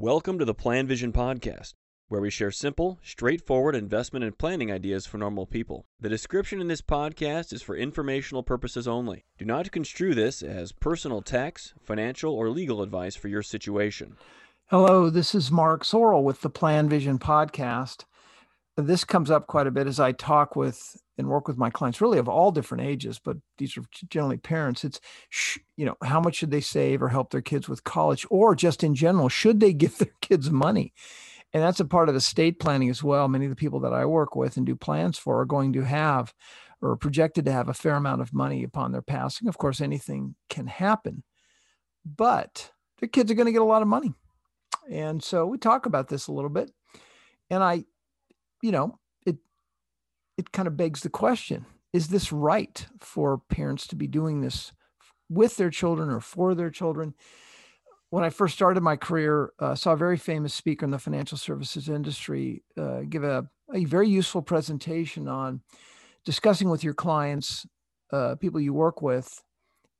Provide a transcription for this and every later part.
Welcome to the Plan Vision Podcast, where we share simple, straightforward investment and planning ideas for normal people. The description in this podcast is for informational purposes only. Do not construe this as personal tax, financial, or legal advice for your situation. Hello, this is Mark Zoril with the Plan Vision Podcast. This comes up quite a bit as I talk with and work with my clients, really of all different ages, but these are generally parents. It's, you know, how much should they save or help their kids with college, or just in general, should they give their kids money? And that's a part of estate planning as well. Many of the people that I work with and do plans for are going to have or projected to have a fair amount of money upon their passing. Of course, anything can happen, but their kids are going to get a lot of money. And so we talk about this a little bit. And I, you know, it it kind of begs the question is this right for parents to be doing this with their children or for their children? When I first started my career, uh, saw a very famous speaker in the financial services industry uh, give a, a very useful presentation on discussing with your clients, uh, people you work with,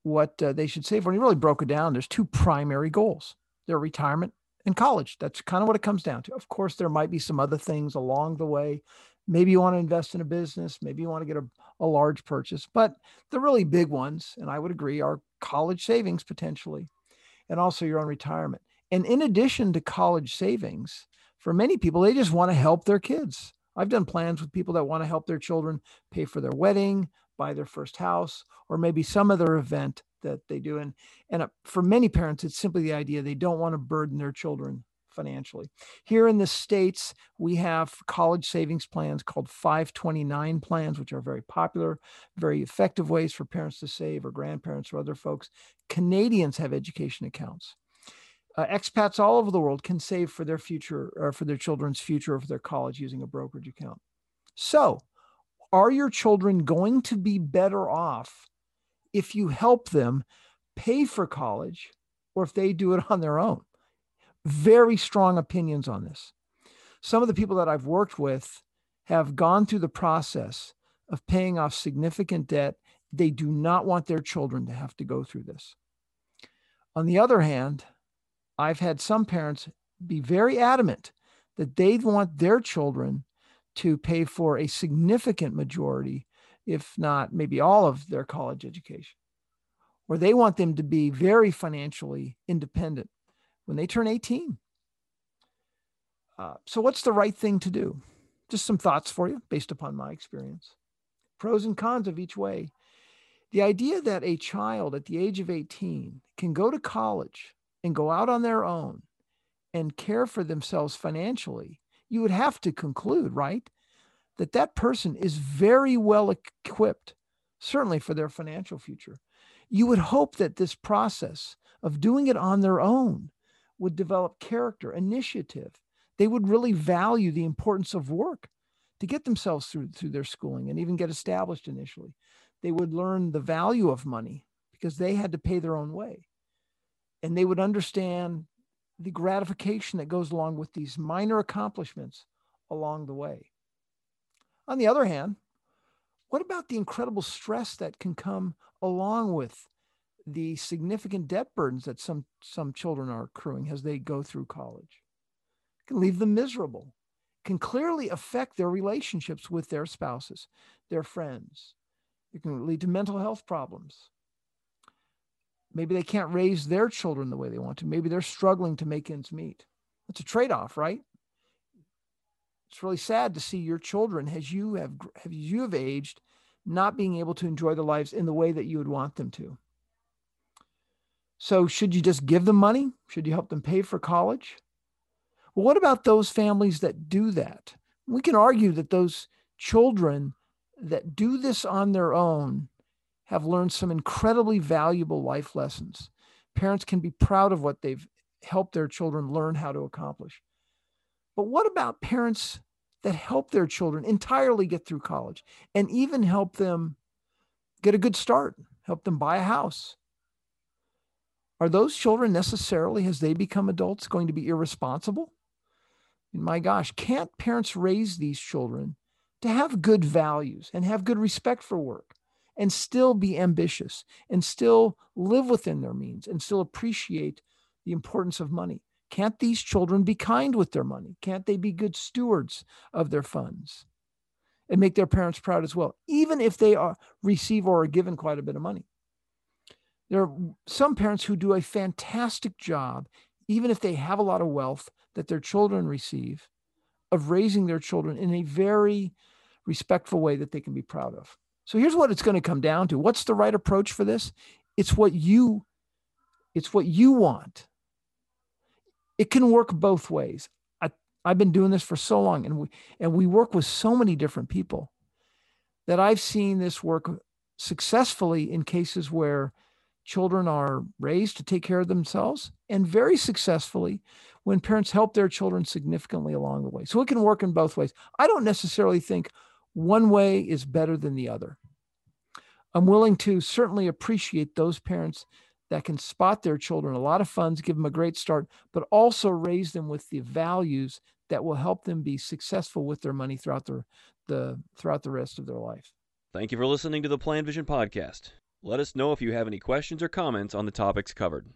what uh, they should save for. And he really broke it down. There's two primary goals: their retirement and college. That's kind of what it comes down to. Of course, there might be some other things along the way maybe you want to invest in a business maybe you want to get a, a large purchase but the really big ones and i would agree are college savings potentially and also your own retirement and in addition to college savings for many people they just want to help their kids i've done plans with people that want to help their children pay for their wedding buy their first house or maybe some other event that they do and and uh, for many parents it's simply the idea they don't want to burden their children financially. Here in the States, we have college savings plans called 529 plans, which are very popular, very effective ways for parents to save or grandparents or other folks. Canadians have education accounts. Uh, expats all over the world can save for their future or for their children's future or for their college using a brokerage account. So, are your children going to be better off if you help them pay for college or if they do it on their own? very strong opinions on this. Some of the people that I've worked with have gone through the process of paying off significant debt. They do not want their children to have to go through this. On the other hand, I've had some parents be very adamant that they want their children to pay for a significant majority, if not maybe all of their college education, or they want them to be very financially independent when they turn 18. Uh, so, what's the right thing to do? Just some thoughts for you based upon my experience. Pros and cons of each way. The idea that a child at the age of 18 can go to college and go out on their own and care for themselves financially, you would have to conclude, right? That that person is very well equipped, certainly for their financial future. You would hope that this process of doing it on their own would develop character, initiative. They would really value the importance of work to get themselves through through their schooling and even get established initially. They would learn the value of money because they had to pay their own way. And they would understand the gratification that goes along with these minor accomplishments along the way. On the other hand, what about the incredible stress that can come along with the significant debt burdens that some some children are accruing as they go through college? It can leave them miserable. Can clearly affect their relationships with their spouses their friends. It can lead to mental health problems. Maybe they can't raise their children the way they want to. Maybe they're struggling to make ends meet. That's a trade-off right it's really sad to see your children as you have as you have aged not being able to enjoy their lives in the way that you would want them to so, should you just give them money? Should you help them pay for college? Well, what about those families that do that? We can argue that those children that do this on their own have learned some incredibly valuable life lessons. Parents can be proud of what they've helped their children learn how to accomplish. But what about parents that help their children entirely get through college and even help them get a good start, help them buy a house, are those children necessarily, as they become adults, going to be irresponsible? And my gosh, can't parents raise these children to have good values and have good respect for work and still be ambitious and still live within their means and still appreciate the importance of money? Can't these children be kind with their money? Can't they be good stewards of their funds and make their parents proud as well, even if they are receive or are given quite a bit of money? There are some parents who do a fantastic job, even if they have a lot of wealth that their children receive, of raising their children in a very respectful way that they can be proud of. So here's what it's going to come down to. What's the right approach for this? It's what you it's what you want. It can work both ways. I, I've been doing this for so long and we and we work with so many different people that I've seen this work successfully in cases where children are raised to take care of themselves and very successfully when parents help their children significantly along the way. So it can work in both ways. I don't necessarily think one way is better than the other. I'm willing to certainly appreciate those parents that can spot their children a lot of funds, give them a great start, but also raise them with the values that will help them be successful with their money throughout the, the throughout the rest of their life. Thank you for listening to the Plan Vision podcast. Let us know if you have any questions or comments on the topics covered.